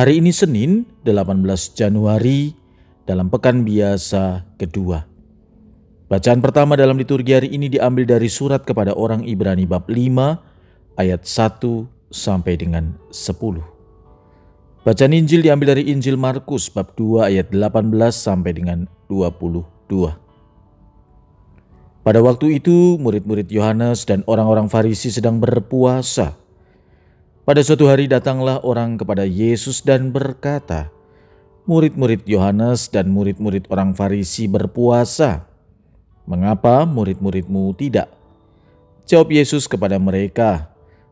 Hari ini Senin 18 Januari dalam pekan biasa kedua. Bacaan pertama dalam liturgi hari ini diambil dari surat kepada orang Ibrani bab 5 ayat 1 sampai dengan 10. Bacaan Injil diambil dari Injil Markus bab 2 ayat 18 sampai dengan 22. Pada waktu itu murid-murid Yohanes dan orang-orang Farisi sedang berpuasa pada suatu hari datanglah orang kepada Yesus dan berkata, Murid-murid Yohanes dan murid-murid orang Farisi berpuasa. Mengapa murid-muridmu tidak? Jawab Yesus kepada mereka,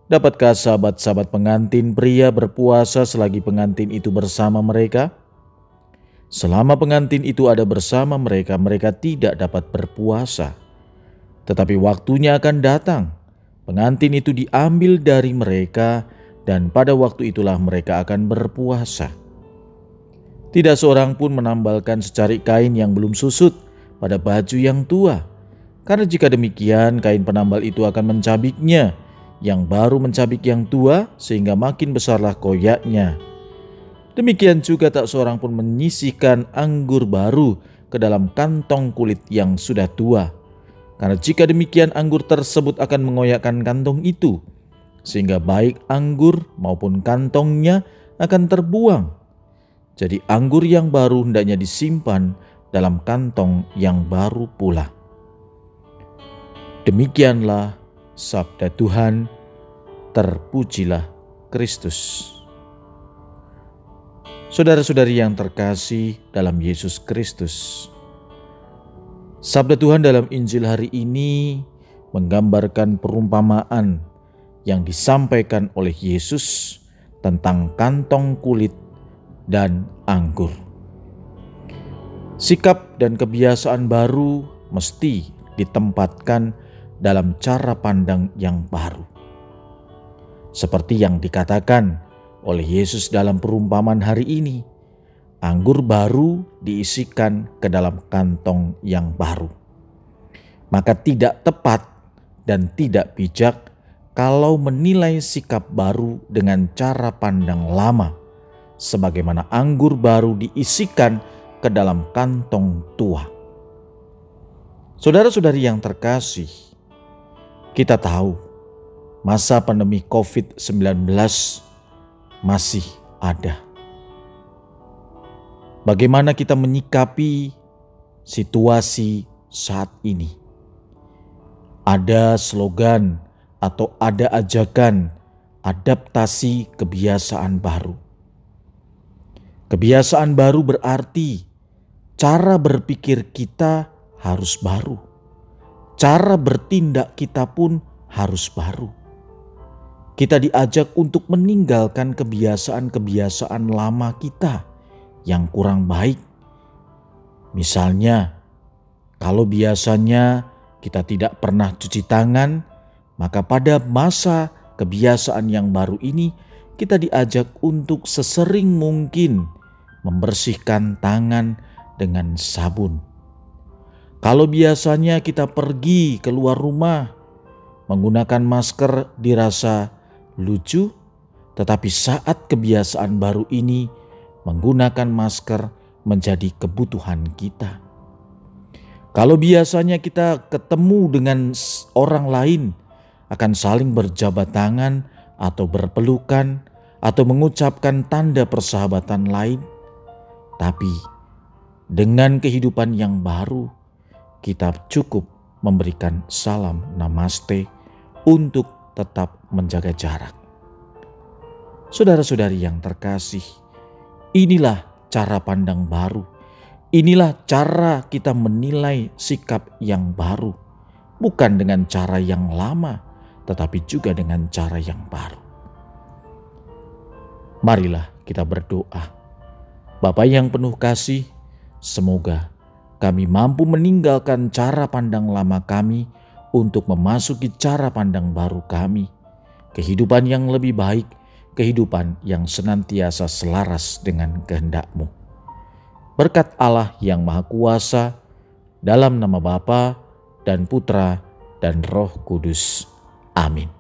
Dapatkah sahabat-sahabat pengantin pria berpuasa selagi pengantin itu bersama mereka? Selama pengantin itu ada bersama mereka, mereka tidak dapat berpuasa. Tetapi waktunya akan datang, pengantin itu diambil dari mereka dan pada waktu itulah mereka akan berpuasa. Tidak seorang pun menambalkan secari kain yang belum susut pada baju yang tua, karena jika demikian kain penambal itu akan mencabiknya, yang baru mencabik yang tua sehingga makin besarlah koyaknya. Demikian juga tak seorang pun menyisihkan anggur baru ke dalam kantong kulit yang sudah tua, karena jika demikian anggur tersebut akan mengoyakkan kantong itu, sehingga baik anggur maupun kantongnya akan terbuang. Jadi anggur yang baru hendaknya disimpan dalam kantong yang baru pula. Demikianlah sabda Tuhan, terpujilah Kristus. Saudara-saudari yang terkasih dalam Yesus Kristus, sabda Tuhan dalam Injil hari ini menggambarkan perumpamaan yang disampaikan oleh Yesus tentang kantong kulit dan anggur. Sikap dan kebiasaan baru mesti ditempatkan dalam cara pandang yang baru. Seperti yang dikatakan oleh Yesus dalam perumpamaan hari ini, anggur baru diisikan ke dalam kantong yang baru. Maka tidak tepat dan tidak bijak kalau menilai sikap baru dengan cara pandang lama, sebagaimana anggur baru diisikan ke dalam kantong tua. Saudara-saudari yang terkasih, kita tahu masa pandemi COVID-19 masih ada. Bagaimana kita menyikapi situasi saat ini? Ada slogan atau ada ajakan adaptasi kebiasaan baru. Kebiasaan baru berarti cara berpikir kita harus baru. Cara bertindak kita pun harus baru. Kita diajak untuk meninggalkan kebiasaan-kebiasaan lama kita yang kurang baik. Misalnya, kalau biasanya kita tidak pernah cuci tangan, maka pada masa kebiasaan yang baru ini kita diajak untuk sesering mungkin membersihkan tangan dengan sabun. Kalau biasanya kita pergi keluar rumah menggunakan masker dirasa lucu, tetapi saat kebiasaan baru ini menggunakan masker menjadi kebutuhan kita. Kalau biasanya kita ketemu dengan orang lain, akan saling berjabat tangan atau berpelukan atau mengucapkan tanda persahabatan lain. Tapi dengan kehidupan yang baru, kita cukup memberikan salam namaste untuk tetap menjaga jarak. Saudara-saudari yang terkasih, inilah cara pandang baru. Inilah cara kita menilai sikap yang baru, bukan dengan cara yang lama tetapi juga dengan cara yang baru. Marilah kita berdoa. Bapa yang penuh kasih, semoga kami mampu meninggalkan cara pandang lama kami untuk memasuki cara pandang baru kami. Kehidupan yang lebih baik, kehidupan yang senantiasa selaras dengan kehendak-Mu. Berkat Allah yang Maha Kuasa, dalam nama Bapa dan Putra dan Roh Kudus. Amin.